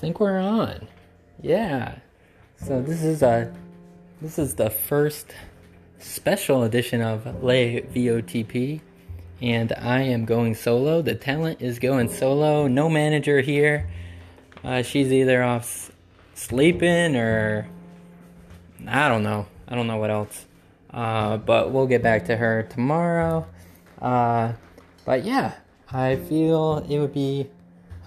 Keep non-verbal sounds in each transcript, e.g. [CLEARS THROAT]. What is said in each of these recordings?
think we're on. Yeah. So this is a this is the first special edition of Lay VOTP and I am going solo. The talent is going solo. No manager here. Uh, she's either off sleeping or I don't know. I don't know what else. Uh, but we'll get back to her tomorrow. Uh, but yeah, I feel it would be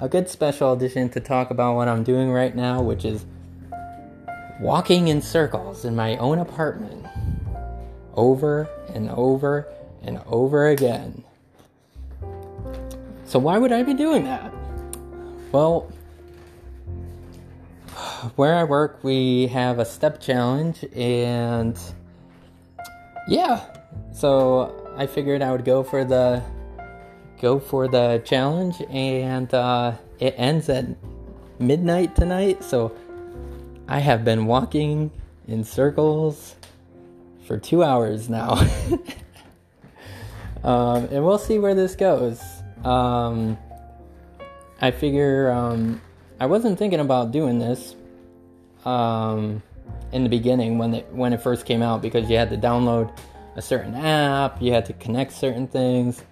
a good special edition to talk about what I'm doing right now, which is walking in circles in my own apartment over and over and over again. So, why would I be doing that? Well, where I work, we have a step challenge, and yeah, so I figured I would go for the go for the challenge, and uh, it ends at midnight tonight. So I have been walking in circles for two hours now, [LAUGHS] um, and we'll see where this goes. Um, I figure um, I wasn't thinking about doing this um, in the beginning when it when it first came out because you had to download a certain app, you had to connect certain things.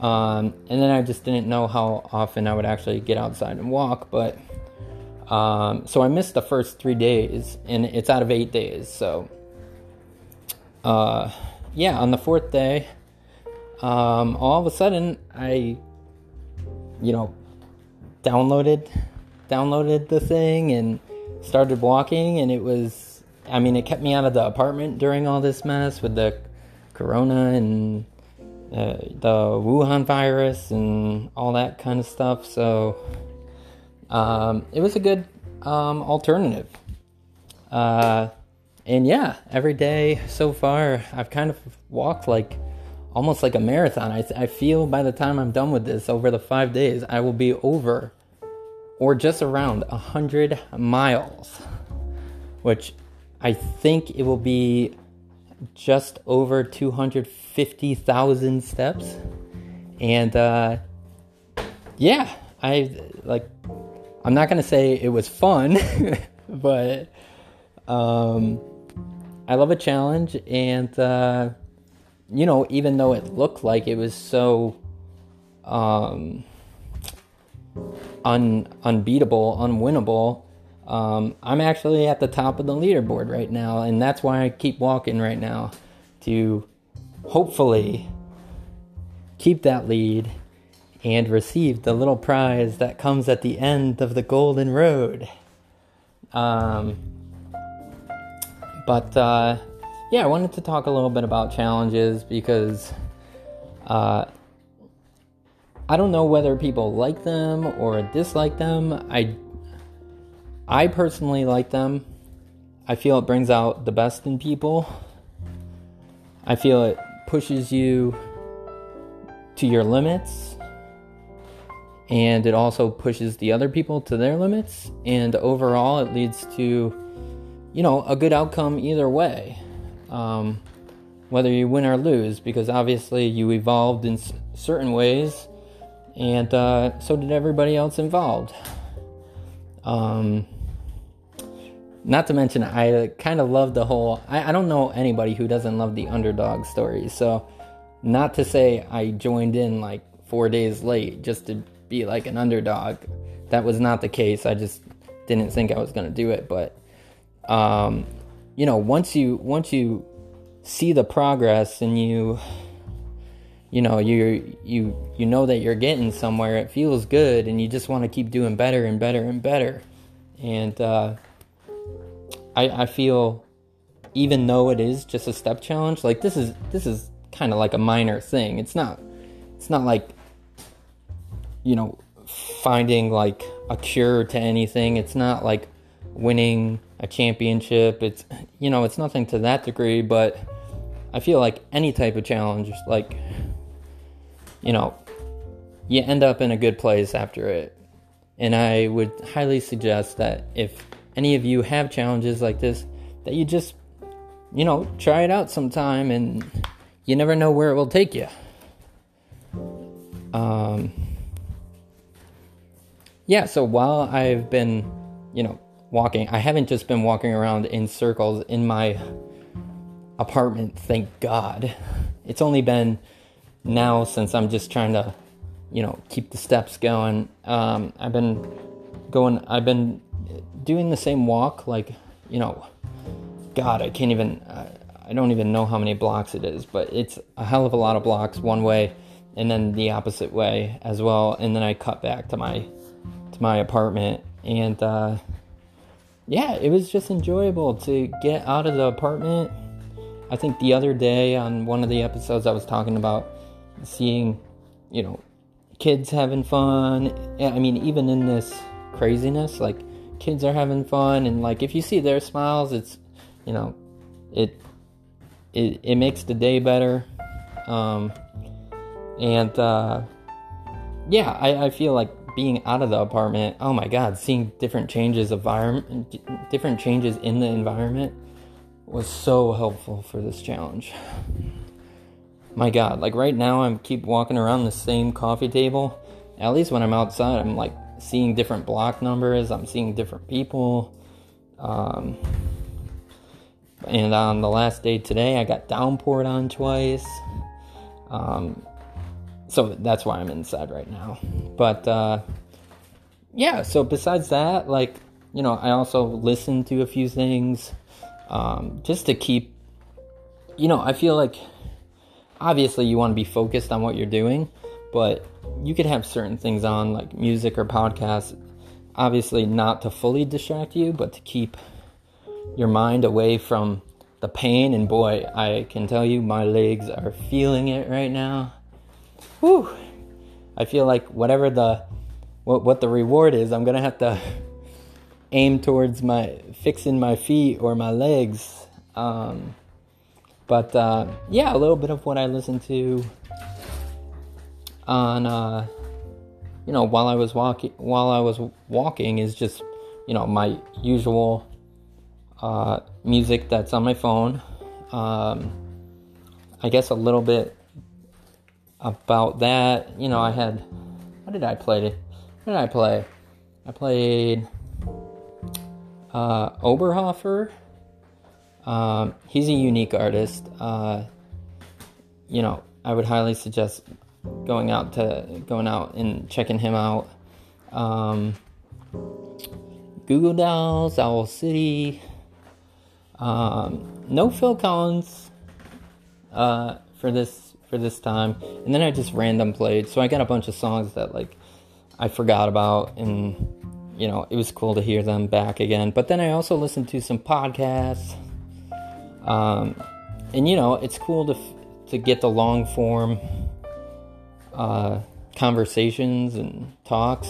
Um, and then I just didn't know how often I would actually get outside and walk. But um, so I missed the first three days, and it's out of eight days. So uh, yeah, on the fourth day, um, all of a sudden I, you know, downloaded downloaded the thing and started walking, and it was. I mean, it kept me out of the apartment during all this mess with the corona and uh, the Wuhan virus and all that kind of stuff. So um, it was a good um, alternative. Uh, and yeah, every day so far, I've kind of walked like almost like a marathon. I, I feel by the time I'm done with this over the five days, I will be over or just around a hundred miles, which I think it will be just over 250,000 steps. And uh, yeah, I like, I'm not going to say it was fun, [LAUGHS] but um, I love a challenge. And, uh, you know, even though it looked like it was so um, un- unbeatable, unwinnable, um, I'm actually at the top of the leaderboard right now, and that's why I keep walking right now to hopefully keep that lead and receive the little prize that comes at the end of the golden road. Um, but uh, yeah, I wanted to talk a little bit about challenges because uh, I don't know whether people like them or dislike them. I I personally like them. I feel it brings out the best in people. I feel it pushes you to your limits. And it also pushes the other people to their limits. And overall, it leads to, you know, a good outcome either way. Um, whether you win or lose, because obviously you evolved in s- certain ways, and uh, so did everybody else involved. Um, not to mention, I kind of love the whole. I, I don't know anybody who doesn't love the underdog story. So, not to say I joined in like four days late just to be like an underdog. That was not the case. I just didn't think I was going to do it. But, um, you know, once you once you see the progress and you you know you you you know that you're getting somewhere it feels good and you just want to keep doing better and better and better and uh, I, I feel even though it is just a step challenge, like this is this is kind of like a minor thing. It's not it's not like you know finding like a cure to anything. It's not like winning a championship. It's you know, it's nothing to that degree, but I feel like any type of challenge like you know, you end up in a good place after it. And I would highly suggest that if any of you have challenges like this, that you just, you know, try it out sometime and you never know where it will take you. Um, yeah, so while I've been you know, walking. I haven't just been walking around in circles in my apartment, thank God. It's only been now since I'm just trying to, you know, keep the steps going. Um, I've been going, I've been doing the same walk, like, you know, God, I can't even, I, I don't even know how many blocks it is, but it's a hell of a lot of blocks one way and then the opposite way as well. And then I cut back to my, to my apartment and, uh, yeah, it was just enjoyable to get out of the apartment. I think the other day on one of the episodes I was talking about seeing, you know, kids having fun. I mean, even in this craziness, like kids are having fun, and like if you see their smiles, it's, you know, it it it makes the day better. Um, and uh, yeah, I, I feel like being out of the apartment. Oh my God, seeing different changes of environment, different changes in the environment was so helpful for this challenge my god like right now i'm keep walking around the same coffee table at least when i'm outside i'm like seeing different block numbers i'm seeing different people um, and on the last day today i got downpoured on twice um, so that's why i'm inside right now. But uh, yeah so besides that like you know i also listen to a few things um, just to keep you know i feel like obviously you want to be focused on what you're doing, but you could have certain things on like music or podcasts, obviously not to fully distract you, but to keep your mind away from the pain. And boy, I can tell you, my legs are feeling it right now. Whew. I feel like whatever the what what the reward is, I'm gonna have to [LAUGHS] aim towards my fixing my feet or my legs. Um, but uh, yeah, a little bit of what I listen to on uh, you know while I was walking while I was walking is just you know my usual uh, music that's on my phone. Um, I guess a little bit about that. You know, I had what did I play? What did I play? I played uh, Oberhofer. Um, he's a unique artist. Uh, you know, I would highly suggest going out to going out and checking him out. Um, Goo Goo Dolls, Owl City. Um, no Phil Collins uh, for this for this time, and then I just random played. So I got a bunch of songs that like I forgot about, and you know it was cool to hear them back again. But then I also listened to some podcasts. Um, and you know, it's cool to to get the long form uh, conversations and talks,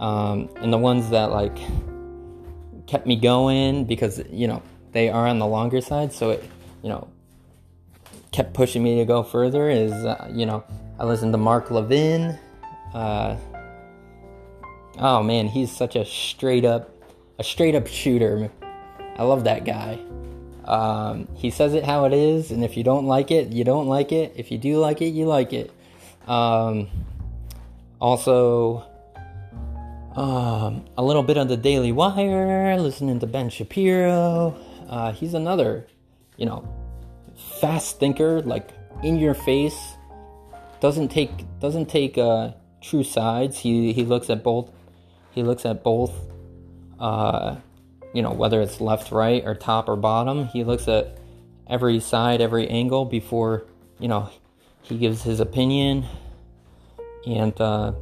um, and the ones that like kept me going because you know they are on the longer side, so it you know kept pushing me to go further. Is uh, you know I listened to Mark Levin. Uh, oh man, he's such a straight up a straight up shooter. I love that guy. Um, he says it how it is, and if you don't like it, you don't like it. If you do like it, you like it. Um, also, um, a little bit of the Daily Wire, listening to Ben Shapiro. Uh, he's another, you know, fast thinker, like in your face. Doesn't take doesn't take uh, true sides. He he looks at both. He looks at both. Uh, you know, whether it's left, right, or top or bottom. He looks at every side, every angle before, you know, he gives his opinion. And uh,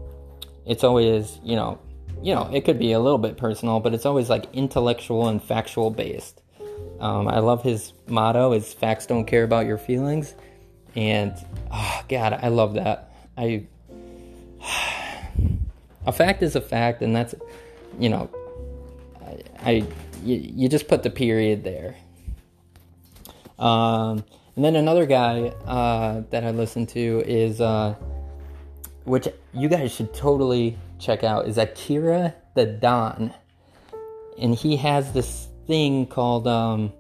it's always, you know, you know, it could be a little bit personal, but it's always like intellectual and factual based. Um, I love his motto is facts don't care about your feelings. And oh god, I love that. I [SIGHS] a fact is a fact and that's you know I you, you just put the period there. Um, and then another guy uh, that I listen to is, uh, which you guys should totally check out, is Akira the Don, and he has this thing called, um,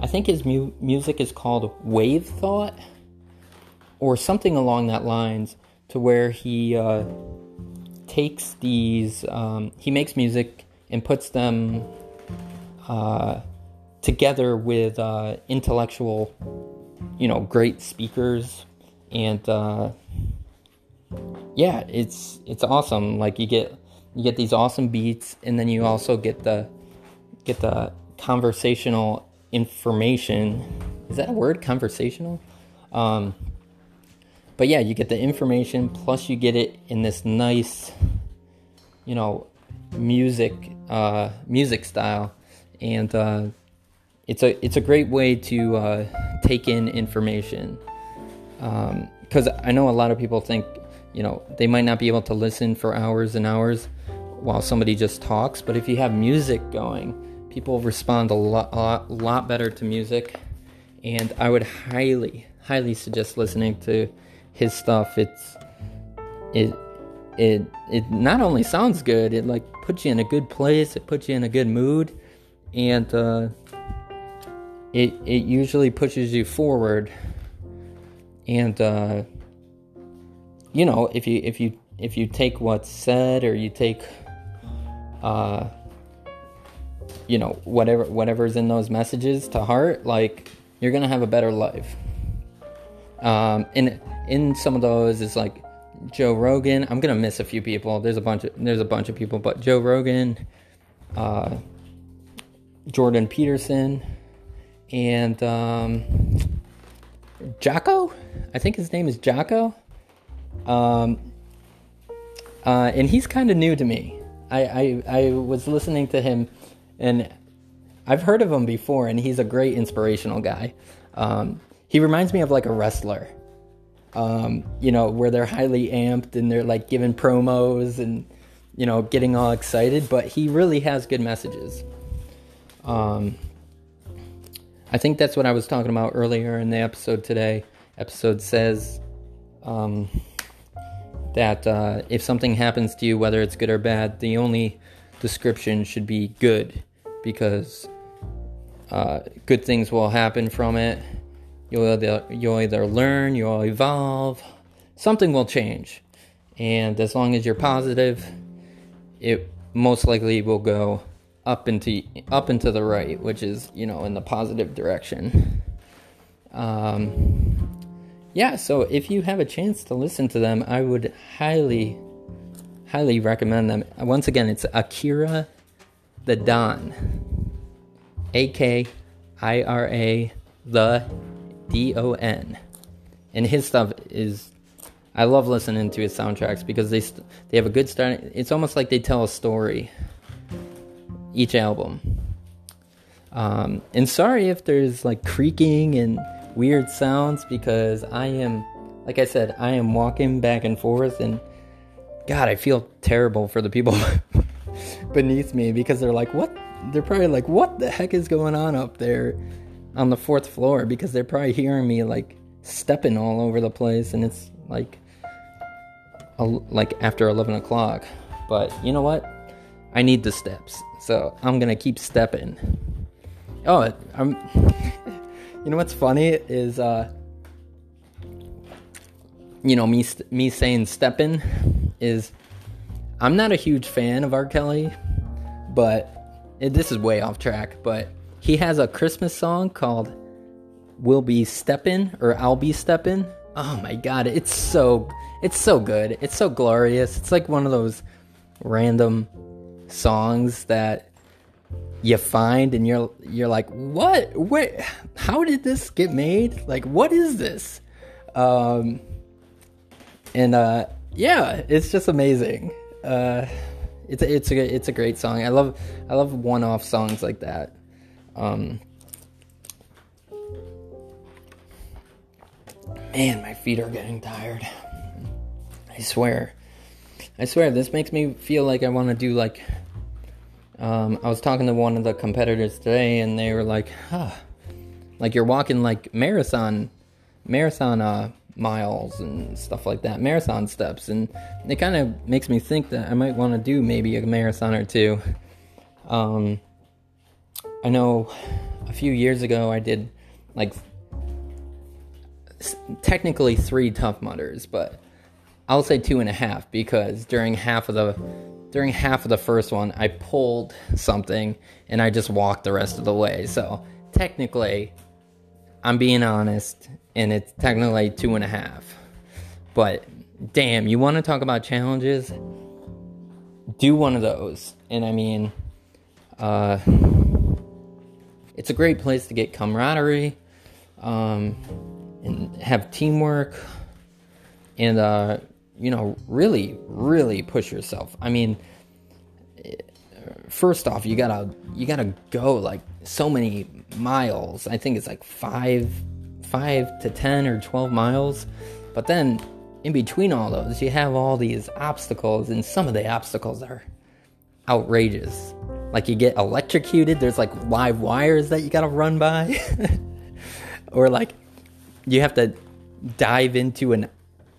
I think his mu- music is called Wave Thought, or something along that lines, to where he uh, takes these, um, he makes music and puts them uh, together with uh, intellectual, you know, great speakers, and uh, yeah, it's it's awesome. Like you get you get these awesome beats, and then you also get the get the conversational information. Is that a word? Conversational. Um, but yeah, you get the information plus you get it in this nice, you know, music uh, music style, and uh, it's a it's a great way to uh, take in information. Because um, I know a lot of people think, you know, they might not be able to listen for hours and hours while somebody just talks, but if you have music going, people respond a lot, a lot, lot better to music. And I would highly, highly suggest listening to his stuff. It's it it it not only sounds good, it like puts you in a good place, it puts you in a good mood, and uh, it it usually pushes you forward. And uh, you know, if you if you if you take what's said or you take uh, you know whatever whatever's in those messages to heart, like you're gonna have a better life. Um, and in some of those is like Joe Rogan. I'm gonna miss a few people. There's a bunch of there's a bunch of people, but Joe Rogan, uh, Jordan Peterson, and um, Jocko. I think his name is Jocko. Um, uh, and he's kind of new to me. I, I I was listening to him, and I've heard of him before, and he's a great inspirational guy. Um, he reminds me of like a wrestler um, you know, where they're highly amped and they're like giving promos and, you know, getting all excited, but he really has good messages. Um, I think that's what I was talking about earlier in the episode today. Episode says um, that uh, if something happens to you, whether it's good or bad, the only description should be good because uh, good things will happen from it You'll either, you'll either learn, you'll evolve, something will change. And as long as you're positive, it most likely will go up into up into the right, which is you know in the positive direction. Um, yeah, so if you have a chance to listen to them, I would highly, highly recommend them. Once again, it's Akira the Don, A K I R A the D O N. And his stuff is I love listening to his soundtracks because they st- they have a good start. It's almost like they tell a story each album. Um, and sorry if there's like creaking and weird sounds because I am, like I said, I am walking back and forth, and God, I feel terrible for the people [LAUGHS] beneath me because they're like, what? They're probably like, what the heck is going on up there? on the fourth floor because they're probably hearing me like stepping all over the place and it's like like after 11 o'clock but you know what i need the steps so i'm gonna keep stepping oh i'm [LAUGHS] you know what's funny is uh you know me me saying stepping is i'm not a huge fan of r kelly but it, this is way off track but he has a Christmas song called "We'll Be Steppin' or "I'll Be Steppin'." Oh my god, it's so it's so good. It's so glorious. It's like one of those random songs that you find and you're you're like, "What? Wait, how did this get made? Like what is this?" Um and uh yeah, it's just amazing. Uh it's a, it's a it's a great song. I love I love one-off songs like that. Um, man, my feet are getting tired. I swear. I swear, this makes me feel like I want to do like. Um, I was talking to one of the competitors today, and they were like, huh, like you're walking like marathon, marathon uh, miles and stuff like that, marathon steps, and it kind of makes me think that I might want to do maybe a marathon or two. Um, I know a few years ago I did like technically three Tough Mudders, but I'll say two and a half because during half of the during half of the first one, I pulled something and I just walked the rest of the way. So technically, I'm being honest, and it's technically two and a half. But damn, you want to talk about challenges? Do one of those. And I mean, uh, it's a great place to get camaraderie um, and have teamwork and, uh, you know, really, really push yourself. I mean, first off, you gotta you gotta go like so many miles. I think it's like five five to ten or twelve miles. But then in between all those, you have all these obstacles, and some of the obstacles are outrageous. Like you get electrocuted, there's like live wires that you gotta run by. [LAUGHS] or like you have to dive into an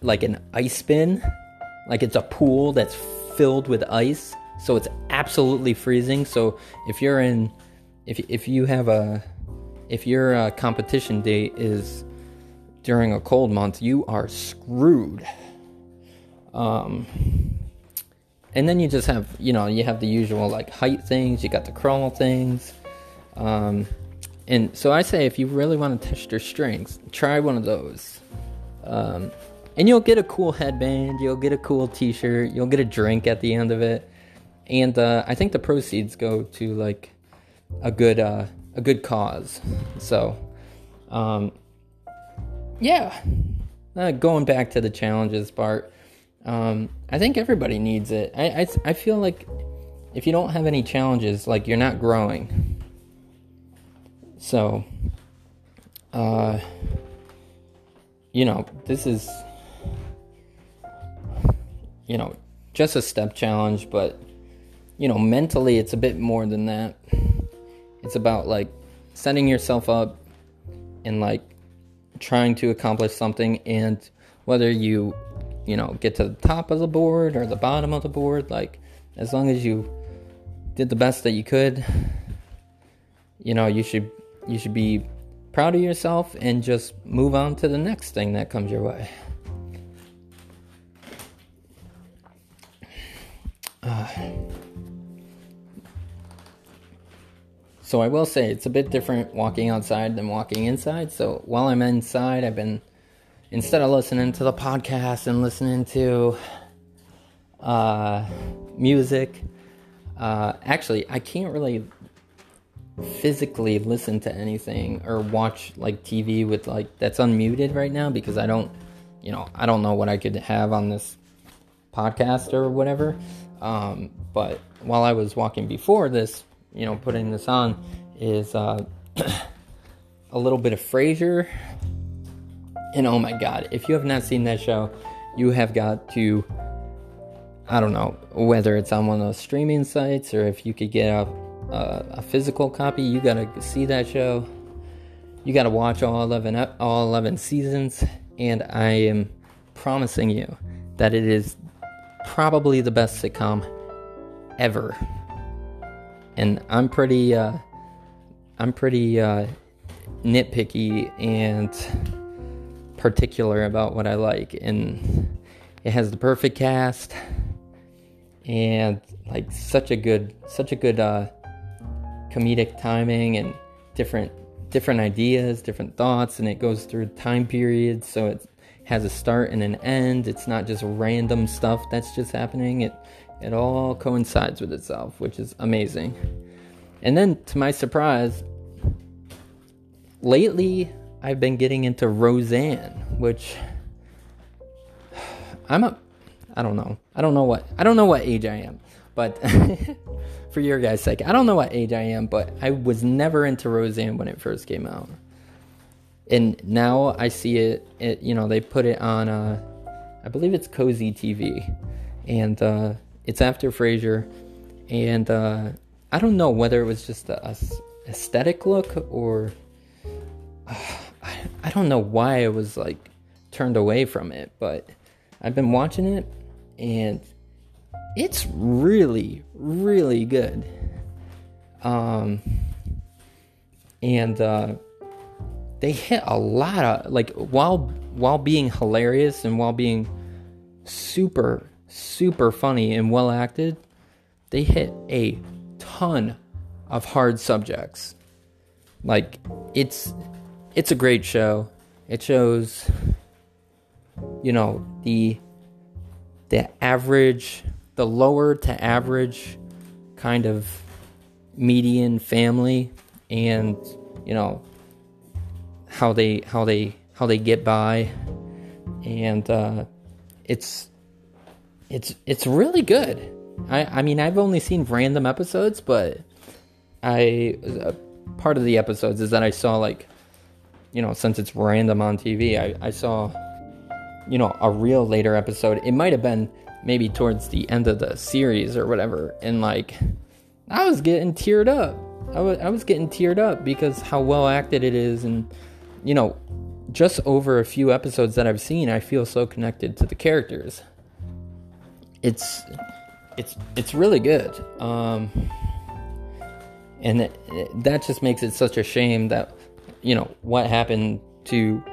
like an ice bin. Like it's a pool that's filled with ice. So it's absolutely freezing. So if you're in if if you have a if your uh, competition date is during a cold month, you are screwed. Um, and then you just have, you know, you have the usual like height things, you got the crawl things. Um, and so I say if you really want to test your strengths, try one of those. Um, and you'll get a cool headband, you'll get a cool t shirt, you'll get a drink at the end of it. And uh, I think the proceeds go to like a good uh, a good cause. So, um, yeah, uh, going back to the challenges part, um, I think everybody needs it. I, I, I feel like if you don't have any challenges, like you're not growing. So, uh, you know, this is, you know, just a step challenge, but, you know, mentally it's a bit more than that. It's about like setting yourself up and like trying to accomplish something and whether you you know get to the top of the board or the bottom of the board like as long as you did the best that you could you know you should you should be proud of yourself and just move on to the next thing that comes your way uh, So I will say it's a bit different walking outside than walking inside. So while I'm inside, I've been instead of listening to the podcast and listening to uh, music. Uh, actually, I can't really physically listen to anything or watch like TV with like that's unmuted right now because I don't, you know, I don't know what I could have on this podcast or whatever. Um, but while I was walking before this, you know, putting this on is uh, [CLEARS THROAT] a little bit of Frasier. And oh my God, if you have not seen that show, you have got to, I don't know, whether it's on one of those streaming sites or if you could get a, a, a physical copy, you gotta see that show. You gotta watch all 11, all 11 seasons. And I am promising you that it is probably the best sitcom ever. And I'm pretty uh, I'm pretty uh, nitpicky and particular about what I like, and it has the perfect cast and like such a good such a good uh, comedic timing and different different ideas, different thoughts, and it goes through time periods, so it has a start and an end. It's not just random stuff that's just happening. It it all coincides with itself, which is amazing. And then, to my surprise, lately I've been getting into Roseanne, which [SIGHS] I'm a I don't know. I don't know what I don't know what age I am, but [LAUGHS] for your guys' sake, I don't know what age I am, but I was never into Roseanne when it first came out. And now I see it, it you know, they put it on uh I believe it's Cozi TV. And uh it's after Frasier, and uh, I don't know whether it was just a, a aesthetic look or [SIGHS] I, I don't know why I was like turned away from it, but I've been watching it and it's really really good. Um, and uh, they hit a lot of like while while being hilarious and while being super, super funny and well acted. They hit a ton of hard subjects. Like it's it's a great show. It shows you know the the average the lower to average kind of median family and you know how they how they how they get by. And uh, it's it's it's really good. I, I mean i've only seen random episodes but i uh, part of the episodes is that i saw like you know since it's random on tv i, I saw you know a real later episode. It might have been maybe towards the end of the series or whatever. And like i was getting teared up. I was, I was getting teared up because how well acted it is and you know just over a few episodes that i've seen i feel so connected to the characters. It's it's it's really good. Um and it, it, that just makes it such a shame that you know what happened to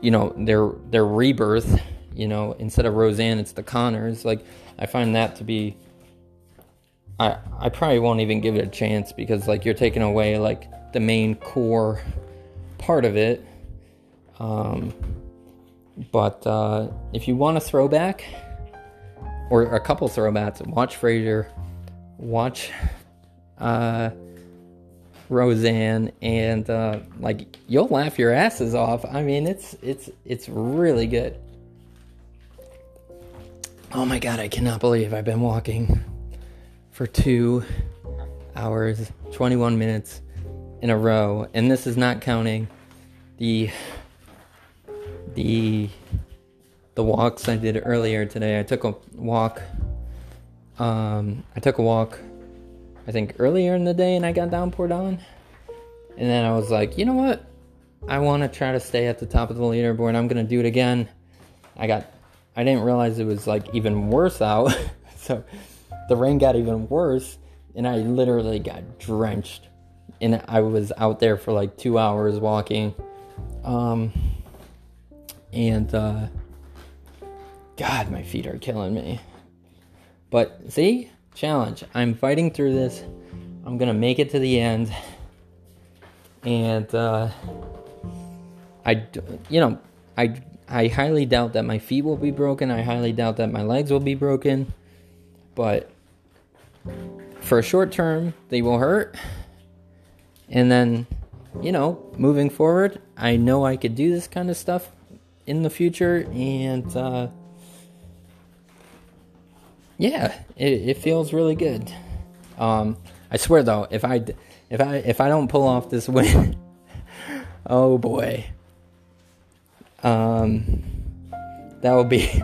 you know their their rebirth you know instead of roseanne it's the connors. Like i find that to be i i probably won't even give it a chance because like you're taking away like the main core part of it um but uh if you want a throwback or a couple throwbacks watch frasier watch uh Roseanne, and uh, like you'll laugh your asses off. I mean, it's it's it's really good. Oh my god, I cannot believe I've been walking for two hours, 21 minutes in a row, and this is not counting the the the walks I did earlier today. I took a walk. Um, I took a walk I think earlier in the day and I got downpoured on. And then I was like, you know what? I want to try to stay at the top of the leaderboard. I'm to do it again. I got I didn't realize it was like even worse out. [LAUGHS] so the rain got even worse and I literally got drenched. And I was out there for like 2 hours walking. Um and uh God, my feet are killing me. But see, challenge. I'm fighting through this. I'm gonna make it to the end. And uh, I, you know, I I highly doubt that my feet will be broken. I highly doubt that my legs will be broken. But for a short term, they will hurt. And then, you know, moving forward, I know I could do this kind of stuff in the future. And, uh, yeah, it, it feels really good. Um, I swear though, if I if I if I don't pull off this win, [LAUGHS] oh boy, um, that will be.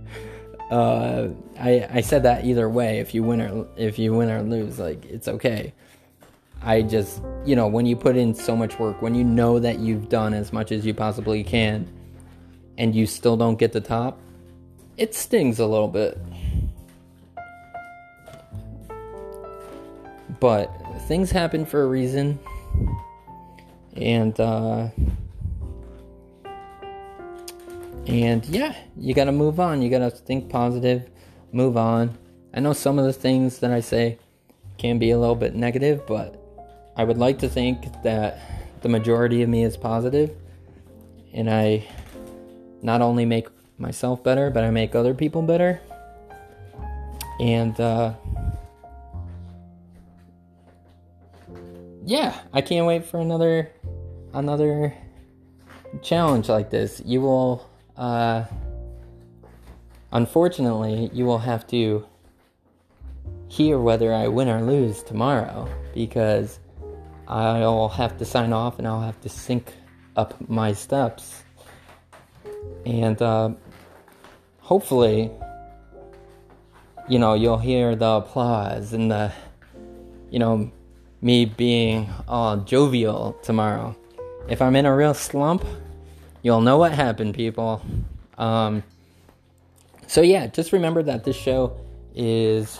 [LAUGHS] uh, I I said that either way. If you win or if you win or lose, like it's okay. I just you know when you put in so much work, when you know that you've done as much as you possibly can, and you still don't get the top, it stings a little bit. But things happen for a reason. And, uh, and yeah, you gotta move on. You gotta think positive, move on. I know some of the things that I say can be a little bit negative, but I would like to think that the majority of me is positive, and I not only make myself better, but I make other people better. And uh, yeah, I can't wait for another another challenge like this. You will uh unfortunately, you will have to hear whether I win or lose tomorrow because I'll have to sign off and I'll have to sync up my steps. And uh, hopefully, you know, you'll hear the applause and the, you know, me being all jovial tomorrow. If I'm in a real slump, you'll know what happened, people. Um, so, yeah, just remember that this show is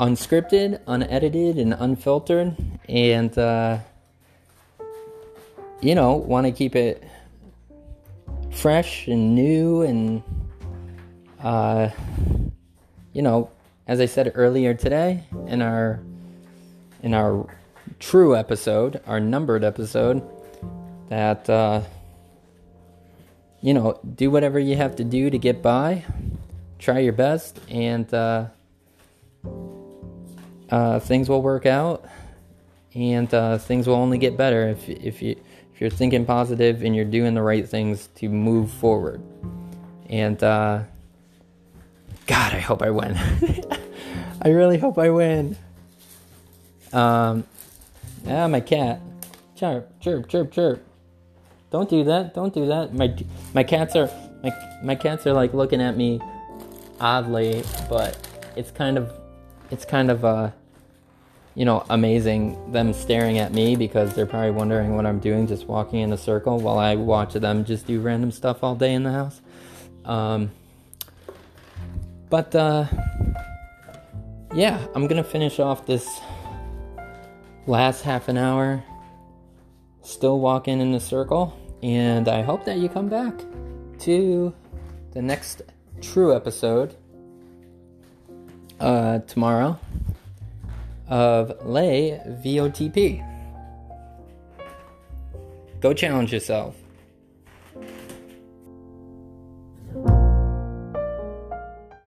unscripted, unedited, and unfiltered. And, uh, you know, want to keep it fresh and new and uh, you know, as I said earlier today in our in our true episode, our numbered episode, that uh, you know, do whatever you have to do to get by, try your best, and uh, uh, things will work out, and uh, things will only get better if if you if you're thinking positive and you're doing the right things to move forward. And uh, God, I hope I win. [LAUGHS] I really hope I win. Um, ah, my cat. Chirp, chirp, chirp, chirp. Don't do that. Don't do that. My my cats are my my cats are like looking at me oddly, but it's kind of it's kind of uh you know amazing them staring at me because they're probably wondering what I'm doing just walking in a circle while I watch them just do random stuff all day in the house. Um but uh yeah, I'm to finish off this last half an hour still walking in a circle and I hope that you come back to the next true episode uh, tomorrow of Lay VOTP. Go challenge yourself.